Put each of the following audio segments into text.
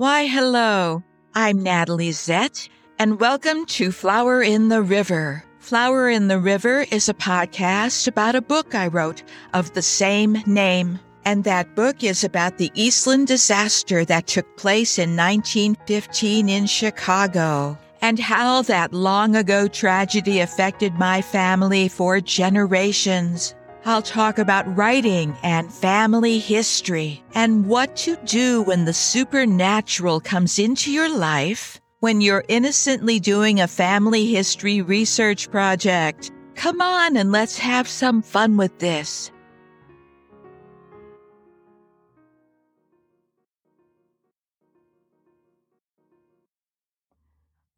Why, hello. I'm Natalie Zett, and welcome to Flower in the River. Flower in the River is a podcast about a book I wrote of the same name. And that book is about the Eastland disaster that took place in 1915 in Chicago and how that long ago tragedy affected my family for generations. I'll talk about writing and family history and what to do when the supernatural comes into your life when you're innocently doing a family history research project. Come on and let's have some fun with this.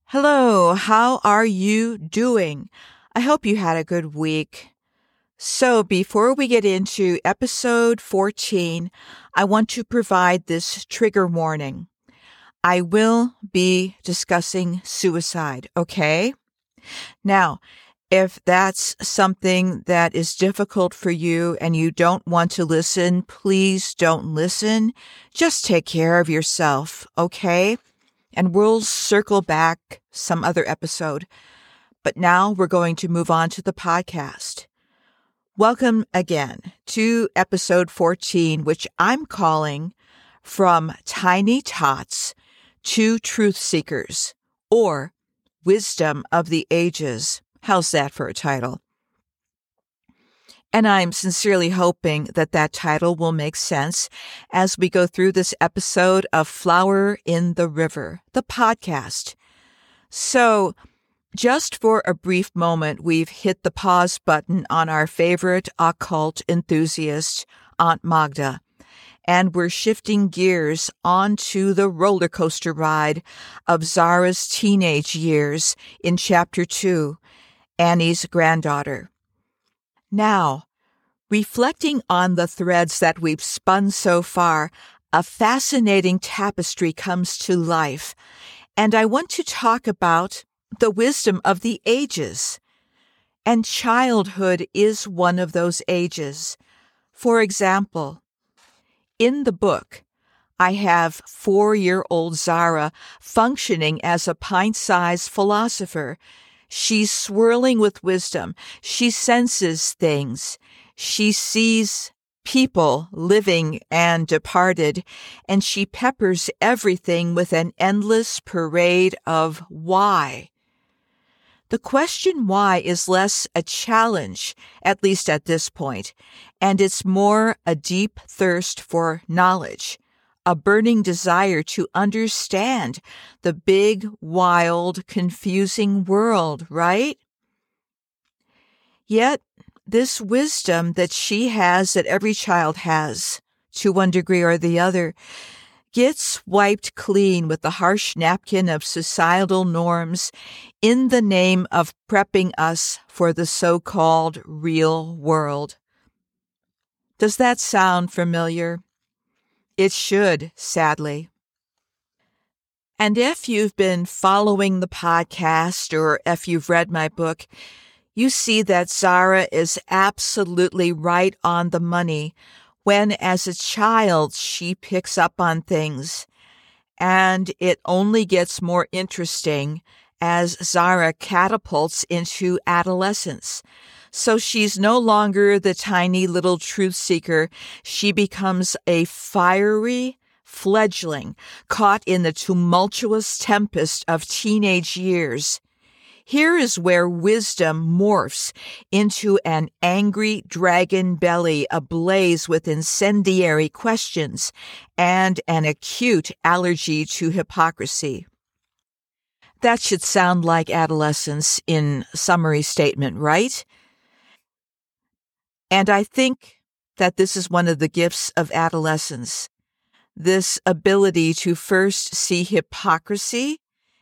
Hello, how are you doing? I hope you had a good week. So, before we get into episode 14, I want to provide this trigger warning. I will be discussing suicide, okay? Now, if that's something that is difficult for you and you don't want to listen, please don't listen. Just take care of yourself, okay? and we'll circle back some other episode. But now we're going to move on to the podcast. Welcome again to episode 14, which I'm calling From Tiny Tots to Truth Seekers or Wisdom of the Ages. How's that for a title? And I'm sincerely hoping that that title will make sense as we go through this episode of Flower in the River, the podcast. So, just for a brief moment, we've hit the pause button on our favorite occult enthusiast, Aunt Magda, and we're shifting gears onto the roller coaster ride of Zara's teenage years in chapter two, Annie's granddaughter. Now, reflecting on the threads that we've spun so far, a fascinating tapestry comes to life. And I want to talk about the wisdom of the ages. And childhood is one of those ages. For example, in the book, I have four year old Zara functioning as a pint sized philosopher She's swirling with wisdom. She senses things. She sees people living and departed, and she peppers everything with an endless parade of why. The question why is less a challenge, at least at this point, and it's more a deep thirst for knowledge a burning desire to understand the big, wild, confusing world, right? Yet, this wisdom that she has, that every child has, to one degree or the other, gets wiped clean with the harsh napkin of societal norms in the name of prepping us for the so called real world. Does that sound familiar? It should, sadly. And if you've been following the podcast or if you've read my book, you see that Zara is absolutely right on the money when, as a child, she picks up on things. And it only gets more interesting as Zara catapults into adolescence. So she's no longer the tiny little truth seeker. She becomes a fiery fledgling caught in the tumultuous tempest of teenage years. Here is where wisdom morphs into an angry dragon belly ablaze with incendiary questions and an acute allergy to hypocrisy. That should sound like adolescence in summary statement, right? And I think that this is one of the gifts of adolescence this ability to first see hypocrisy,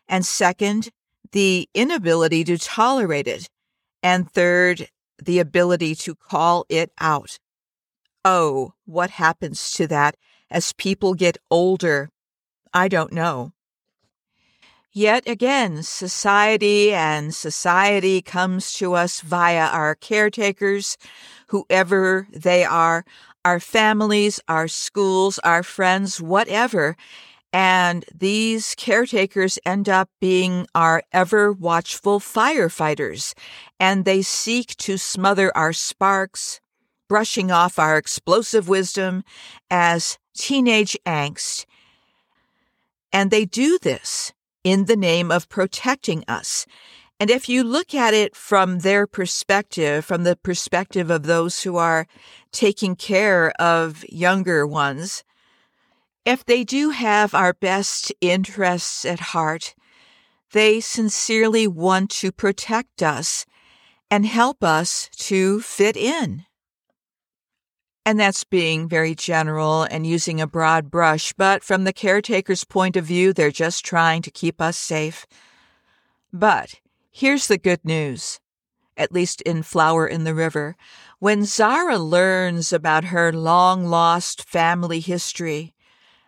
and second, the inability to tolerate it, and third, the ability to call it out. Oh, what happens to that as people get older? I don't know. Yet again, society and society comes to us via our caretakers, whoever they are, our families, our schools, our friends, whatever. And these caretakers end up being our ever watchful firefighters, and they seek to smother our sparks, brushing off our explosive wisdom as teenage angst. And they do this in the name of protecting us. And if you look at it from their perspective, from the perspective of those who are taking care of younger ones, if they do have our best interests at heart, they sincerely want to protect us and help us to fit in. And that's being very general and using a broad brush, but from the caretaker's point of view, they're just trying to keep us safe. But here's the good news, at least in Flower in the River. When Zara learns about her long lost family history,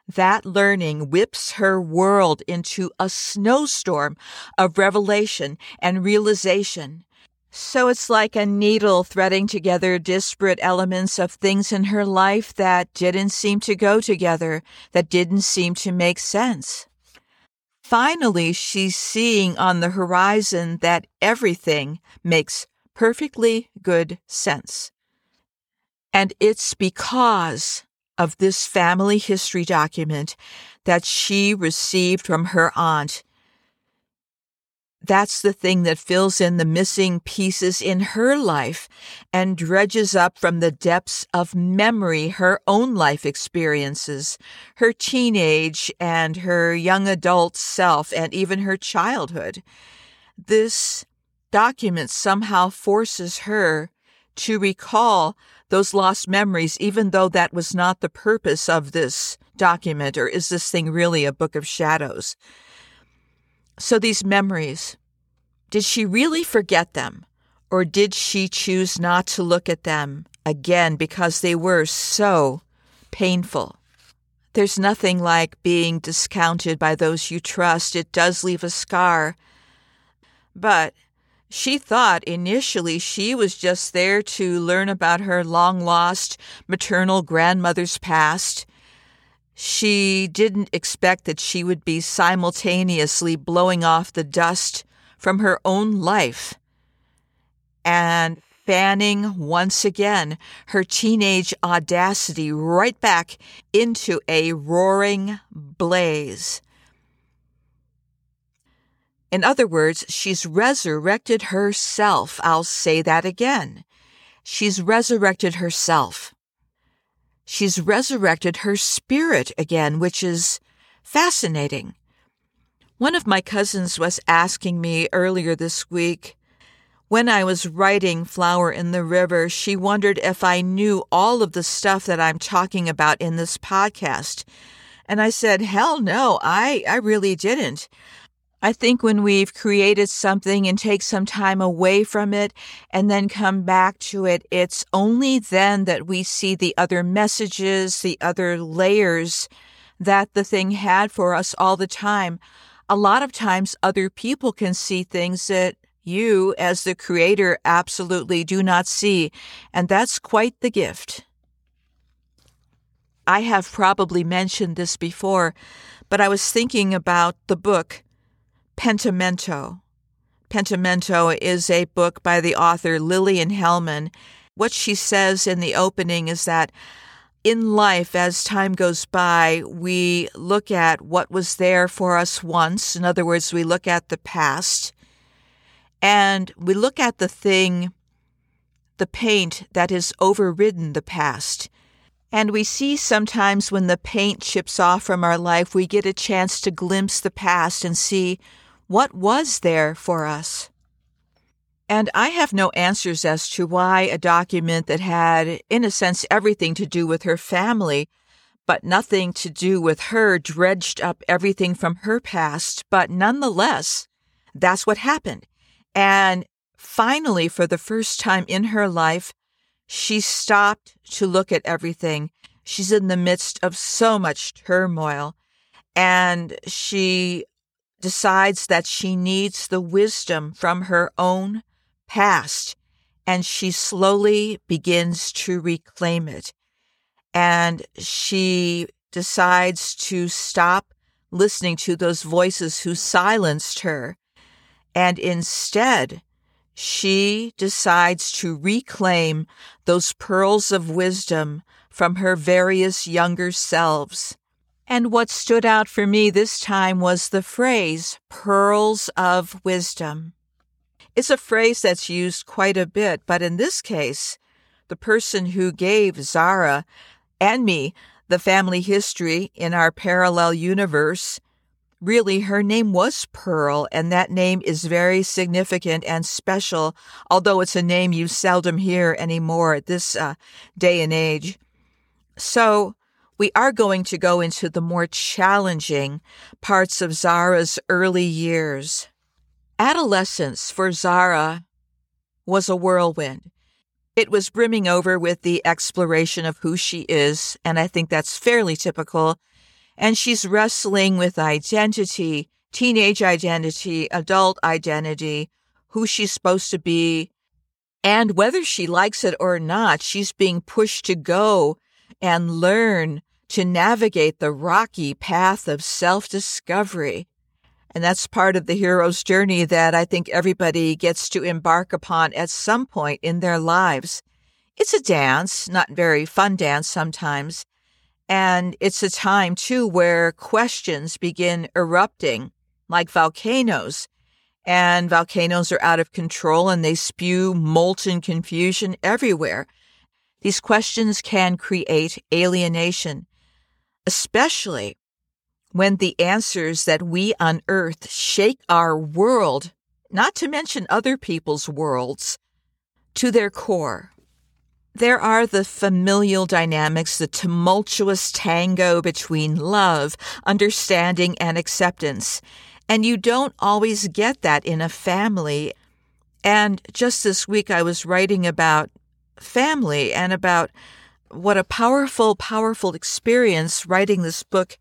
that learning whips her world into a snowstorm of revelation and realization. So it's like a needle threading together disparate elements of things in her life that didn't seem to go together, that didn't seem to make sense. Finally, she's seeing on the horizon that everything makes perfectly good sense. And it's because of this family history document that she received from her aunt. That's the thing that fills in the missing pieces in her life and dredges up from the depths of memory her own life experiences, her teenage and her young adult self, and even her childhood. This document somehow forces her to recall those lost memories, even though that was not the purpose of this document, or is this thing really a book of shadows? So, these memories, did she really forget them, or did she choose not to look at them again because they were so painful? There's nothing like being discounted by those you trust. It does leave a scar. But she thought initially she was just there to learn about her long lost maternal grandmother's past. She didn't expect that she would be simultaneously blowing off the dust from her own life and fanning once again her teenage audacity right back into a roaring blaze. In other words, she's resurrected herself. I'll say that again. She's resurrected herself. She's resurrected her spirit again, which is fascinating. One of my cousins was asking me earlier this week when I was writing Flower in the River, she wondered if I knew all of the stuff that I'm talking about in this podcast. And I said, hell no, I, I really didn't. I think when we've created something and take some time away from it and then come back to it, it's only then that we see the other messages, the other layers that the thing had for us all the time. A lot of times, other people can see things that you, as the creator, absolutely do not see. And that's quite the gift. I have probably mentioned this before, but I was thinking about the book Pentimento. Pentimento is a book by the author Lillian Hellman. What she says in the opening is that in life, as time goes by, we look at what was there for us once. In other words, we look at the past and we look at the thing, the paint that has overridden the past. And we see sometimes when the paint chips off from our life, we get a chance to glimpse the past and see what was there for us? And I have no answers as to why a document that had, in a sense, everything to do with her family, but nothing to do with her, dredged up everything from her past. But nonetheless, that's what happened. And finally, for the first time in her life, she stopped to look at everything. She's in the midst of so much turmoil. And she decides that she needs the wisdom from her own past and she slowly begins to reclaim it. And she decides to stop listening to those voices who silenced her. And instead, she decides to reclaim those pearls of wisdom from her various younger selves. And what stood out for me this time was the phrase, pearls of wisdom. It's a phrase that's used quite a bit, but in this case, the person who gave Zara and me the family history in our parallel universe really her name was Pearl, and that name is very significant and special, although it's a name you seldom hear anymore at this uh, day and age. So, we are going to go into the more challenging parts of Zara's early years. Adolescence for Zara was a whirlwind. It was brimming over with the exploration of who she is, and I think that's fairly typical and she's wrestling with identity, teenage identity, adult identity, who she's supposed to be. And whether she likes it or not, she's being pushed to go and learn to navigate the rocky path of self discovery. And that's part of the hero's journey that I think everybody gets to embark upon at some point in their lives. It's a dance, not very fun dance sometimes, and it's a time too where questions begin erupting like volcanoes. And volcanoes are out of control and they spew molten confusion everywhere. These questions can create alienation, especially when the answers that we unearth shake our world, not to mention other people's worlds, to their core. There are the familial dynamics, the tumultuous tango between love, understanding, and acceptance. And you don't always get that in a family. And just this week, I was writing about family and about what a powerful, powerful experience writing this book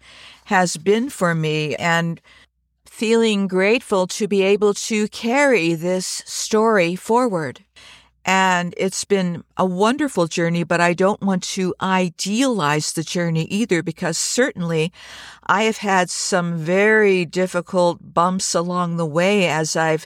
has been for me. And feeling grateful to be able to carry this story forward. And it's been a wonderful journey, but I don't want to idealize the journey either because certainly I have had some very difficult bumps along the way as I've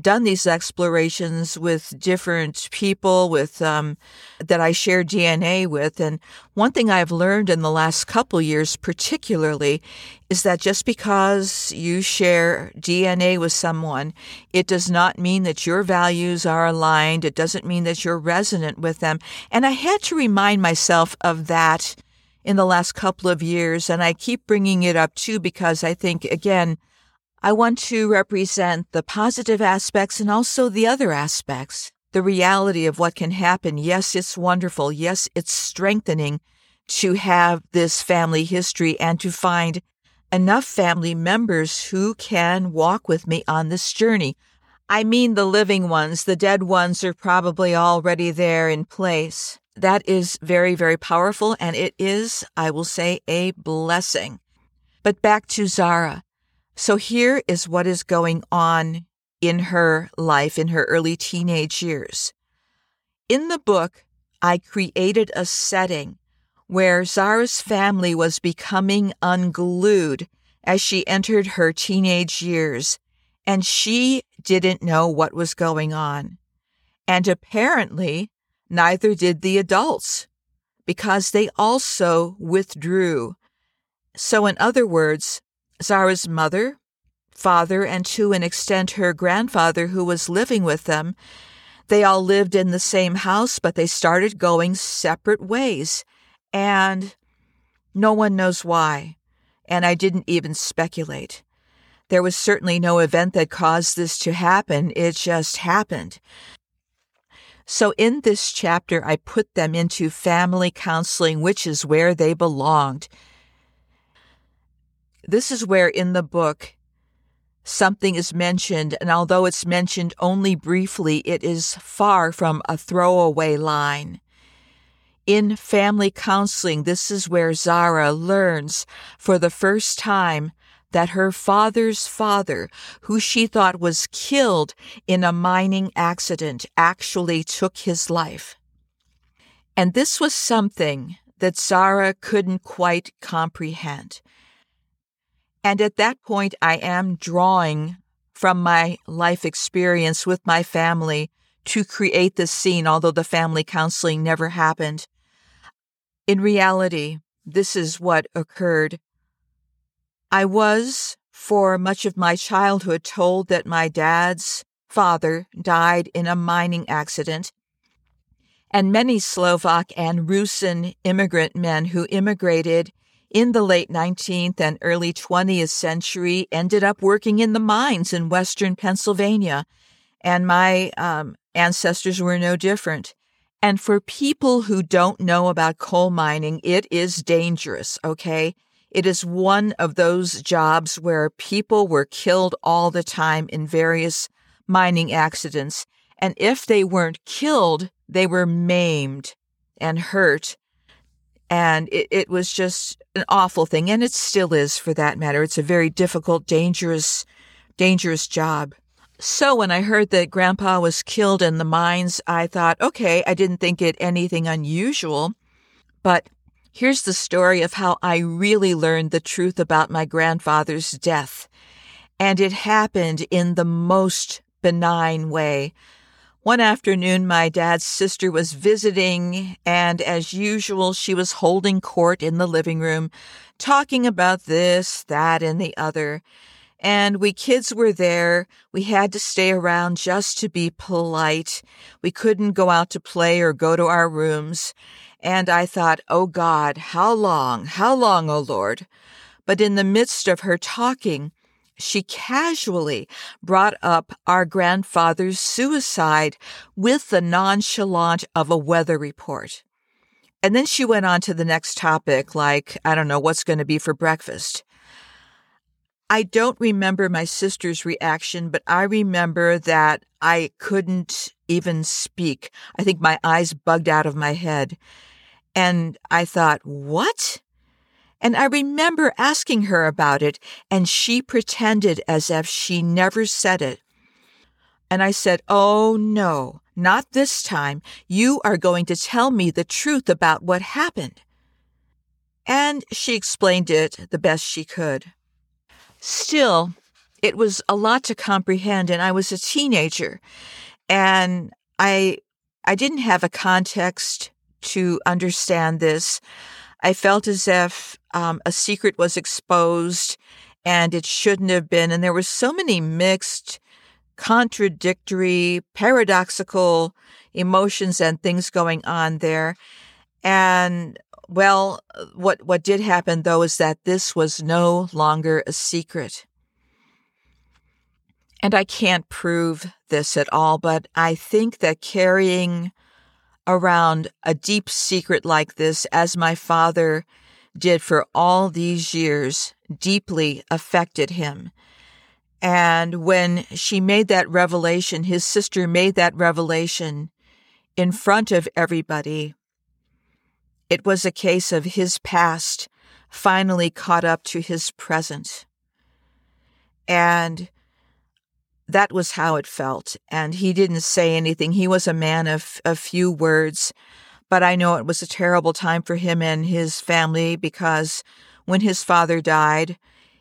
done these explorations with different people with um, that I share DNA with. And one thing I've learned in the last couple years, particularly, is that just because you share DNA with someone, it does not mean that your values are aligned. It doesn't mean that you're resonant with them. And I had to remind myself of that in the last couple of years. And I keep bringing it up too because I think, again, I want to represent the positive aspects and also the other aspects. The reality of what can happen. Yes, it's wonderful. Yes, it's strengthening to have this family history and to find enough family members who can walk with me on this journey. I mean the living ones, the dead ones are probably already there in place. That is very, very powerful, and it is, I will say, a blessing. But back to Zara. So here is what is going on in her life in her early teenage years. In the book, I created a setting where Zara's family was becoming unglued as she entered her teenage years, and she didn't know what was going on. And apparently, neither did the adults, because they also withdrew. So, in other words, Zara's mother, father, and to an extent her grandfather who was living with them. They all lived in the same house, but they started going separate ways. And no one knows why. And I didn't even speculate. There was certainly no event that caused this to happen. It just happened. So in this chapter, I put them into family counseling, which is where they belonged. This is where in the book something is mentioned, and although it's mentioned only briefly, it is far from a throwaway line. In family counseling, this is where Zara learns for the first time that her father's father, who she thought was killed in a mining accident, actually took his life. And this was something that Zara couldn't quite comprehend. And at that point, I am drawing from my life experience with my family to create this scene, although the family counseling never happened. In reality, this is what occurred. I was, for much of my childhood, told that my dad's father died in a mining accident. And many Slovak and Rusin immigrant men who immigrated in the late 19th and early 20th century ended up working in the mines in western Pennsylvania. And my um, ancestors were no different. And for people who don't know about coal mining, it is dangerous, okay? It is one of those jobs where people were killed all the time in various mining accidents. And if they weren't killed, they were maimed and hurt and it, it was just an awful thing. And it still is for that matter. It's a very difficult, dangerous, dangerous job. So when I heard that grandpa was killed in the mines, I thought, okay, I didn't think it anything unusual. But here's the story of how I really learned the truth about my grandfather's death. And it happened in the most benign way. One afternoon, my dad's sister was visiting, and as usual, she was holding court in the living room, talking about this, that, and the other. And we kids were there. We had to stay around just to be polite. We couldn't go out to play or go to our rooms. And I thought, oh God, how long, how long, oh Lord? But in the midst of her talking, she casually brought up our grandfather's suicide with the nonchalant of a weather report. And then she went on to the next topic, like, I don't know what's going to be for breakfast. I don't remember my sister's reaction, but I remember that I couldn't even speak. I think my eyes bugged out of my head. And I thought, what? And I remember asking her about it, and she pretended as if she never said it. And I said, Oh, no, not this time. You are going to tell me the truth about what happened. And she explained it the best she could. Still, it was a lot to comprehend, and I was a teenager, and I I didn't have a context to understand this. I felt as if um, a secret was exposed and it shouldn't have been. And there were so many mixed, contradictory, paradoxical emotions and things going on there. And well, what, what did happen though is that this was no longer a secret. And I can't prove this at all, but I think that carrying around a deep secret like this, as my father did for all these years, deeply affected him. And when she made that revelation, his sister made that revelation in front of everybody. It was a case of his past finally caught up to his present. And that was how it felt. And he didn't say anything. He was a man of a few words. But I know it was a terrible time for him and his family because when his father died,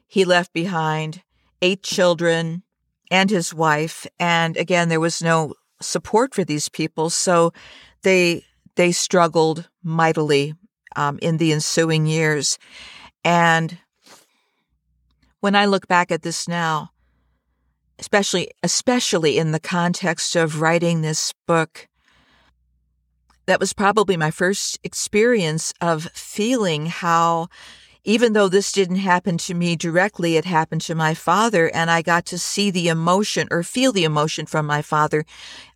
he left behind eight children and his wife. And again, there was no support for these people. So they, they struggled mightily um, in the ensuing years. And when I look back at this now, especially especially in the context of writing this book that was probably my first experience of feeling how even though this didn't happen to me directly it happened to my father and i got to see the emotion or feel the emotion from my father.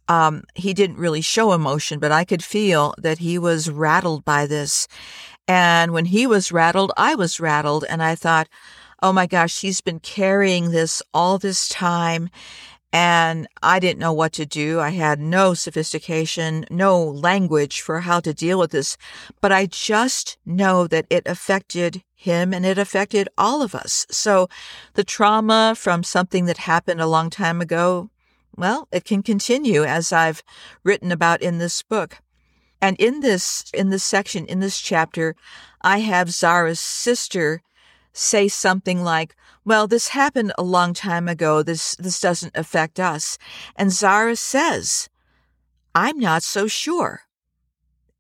Um, he didn't really show emotion but i could feel that he was rattled by this. And when he was rattled i was rattled and i thought oh my gosh, she's been carrying this all this time. And I didn't know what to do. I had no sophistication, no language for how to deal with this. But I just know that it affected him and it affected all of us. So the trauma from something that happened a long time ago, well, it can continue as I've written about in this book. And in this, in this section, in this chapter, I have Zara's sister say something like, well, this happened a long time ago. This, this doesn't affect us. And Zara says, I'm not so sure.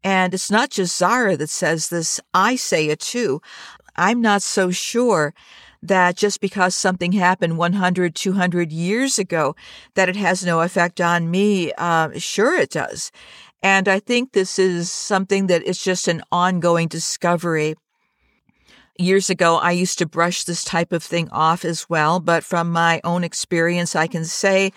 And it's not just Zara that says this. I say it too. I'm not so sure that just because something happened 100, 200 years ago, that it has no effect on me. Uh, sure it does. And I think this is something that is just an ongoing discovery. Years ago, I used to brush this type of thing off as well, but from my own experience, I can say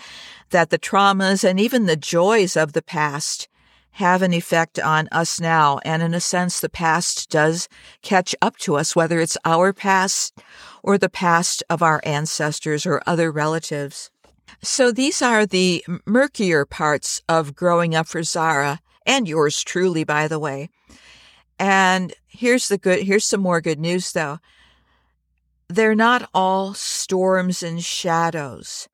that the traumas and even the joys of the past have an effect on us now. And in a sense, the past does catch up to us, whether it's our past or the past of our ancestors or other relatives. So these are the murkier parts of growing up for Zara and yours truly, by the way. And here's the good, here's some more good news though. They're not all storms and shadows.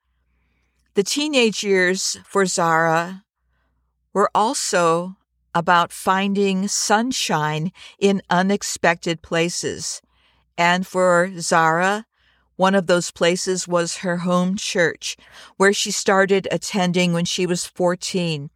The teenage years for Zara were also about finding sunshine in unexpected places. And for Zara, one of those places was her home church, where she started attending when she was 14.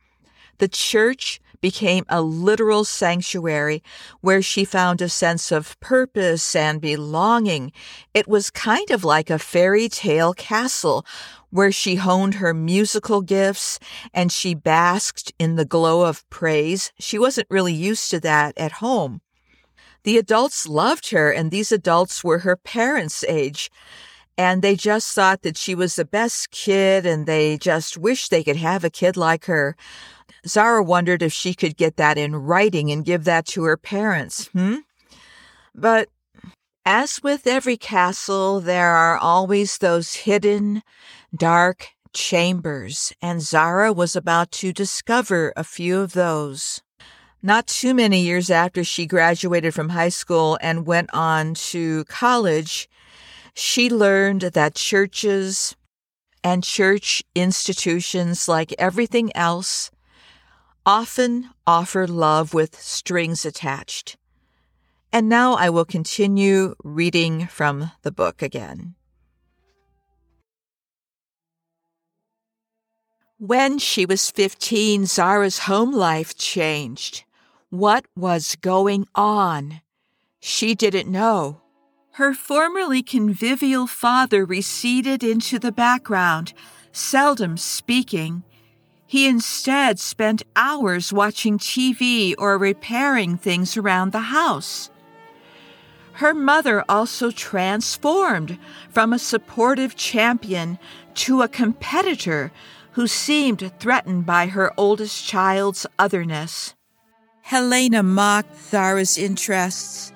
The church became a literal sanctuary where she found a sense of purpose and belonging. It was kind of like a fairy tale castle where she honed her musical gifts and she basked in the glow of praise. She wasn't really used to that at home. The adults loved her, and these adults were her parents' age. And they just thought that she was the best kid, and they just wished they could have a kid like her. Zara wondered if she could get that in writing and give that to her parents. Hmm? But as with every castle, there are always those hidden, dark chambers, and Zara was about to discover a few of those. Not too many years after she graduated from high school and went on to college, she learned that churches and church institutions, like everything else, often offer love with strings attached. And now I will continue reading from the book again. When she was 15, Zara's home life changed. What was going on? She didn't know. Her formerly convivial father receded into the background, seldom speaking. He instead spent hours watching TV or repairing things around the house. Her mother also transformed from a supportive champion to a competitor who seemed threatened by her oldest child's otherness. Helena mocked Zara's interests.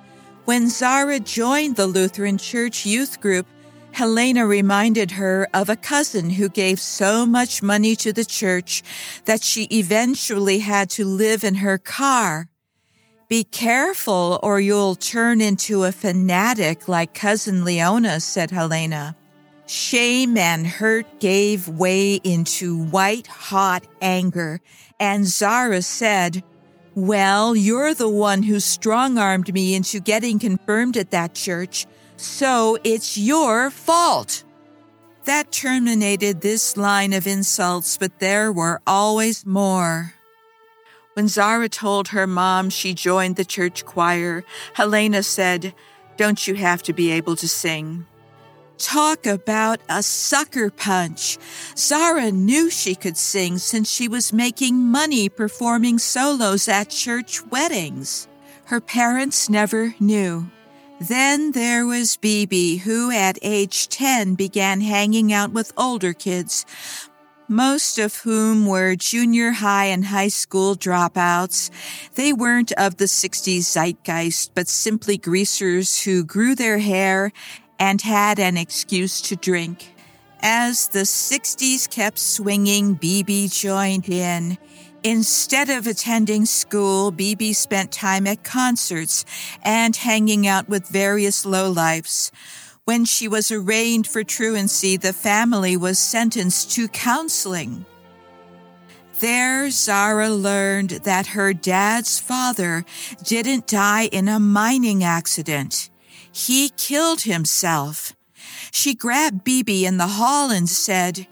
When Zara joined the Lutheran Church youth group, Helena reminded her of a cousin who gave so much money to the church that she eventually had to live in her car. Be careful or you'll turn into a fanatic like cousin Leona, said Helena. Shame and hurt gave way into white hot anger, and Zara said, Well, you're the one who strong armed me into getting confirmed at that church, so it's your fault. That terminated this line of insults, but there were always more. When Zara told her mom she joined the church choir, Helena said, Don't you have to be able to sing? Talk about a sucker punch. Zara knew she could sing since she was making money performing solos at church weddings. Her parents never knew. Then there was Bibi, who at age 10 began hanging out with older kids, most of whom were junior high and high school dropouts. They weren't of the 60s zeitgeist, but simply greasers who grew their hair and had an excuse to drink. As the 60s kept swinging, BB joined in. Instead of attending school, BB spent time at concerts and hanging out with various lowlifes. When she was arraigned for truancy, the family was sentenced to counseling. There, Zara learned that her dad's father didn't die in a mining accident. He killed himself. She grabbed Bibi in the hall and said,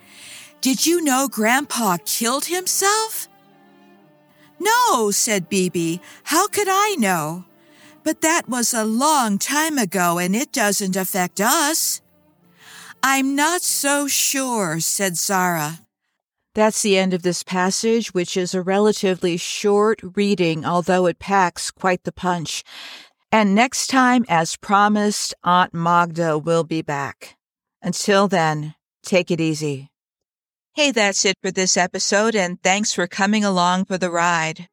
Did you know Grandpa killed himself? No, said Bibi. How could I know? But that was a long time ago and it doesn't affect us. I'm not so sure, said Zara. That's the end of this passage, which is a relatively short reading, although it packs quite the punch. And next time, as promised, Aunt Magda will be back. Until then, take it easy. Hey, that's it for this episode, and thanks for coming along for the ride.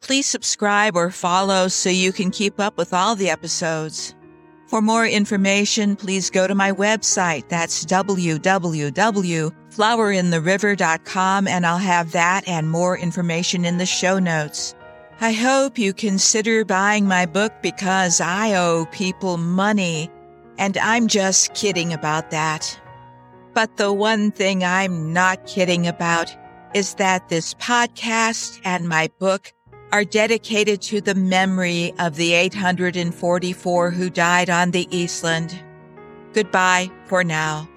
Please subscribe or follow so you can keep up with all the episodes. For more information, please go to my website. That's www.flowerintheriver.com, and I'll have that and more information in the show notes. I hope you consider buying my book because I owe people money, and I'm just kidding about that. But the one thing I'm not kidding about is that this podcast and my book are dedicated to the memory of the 844 who died on the Eastland. Goodbye for now.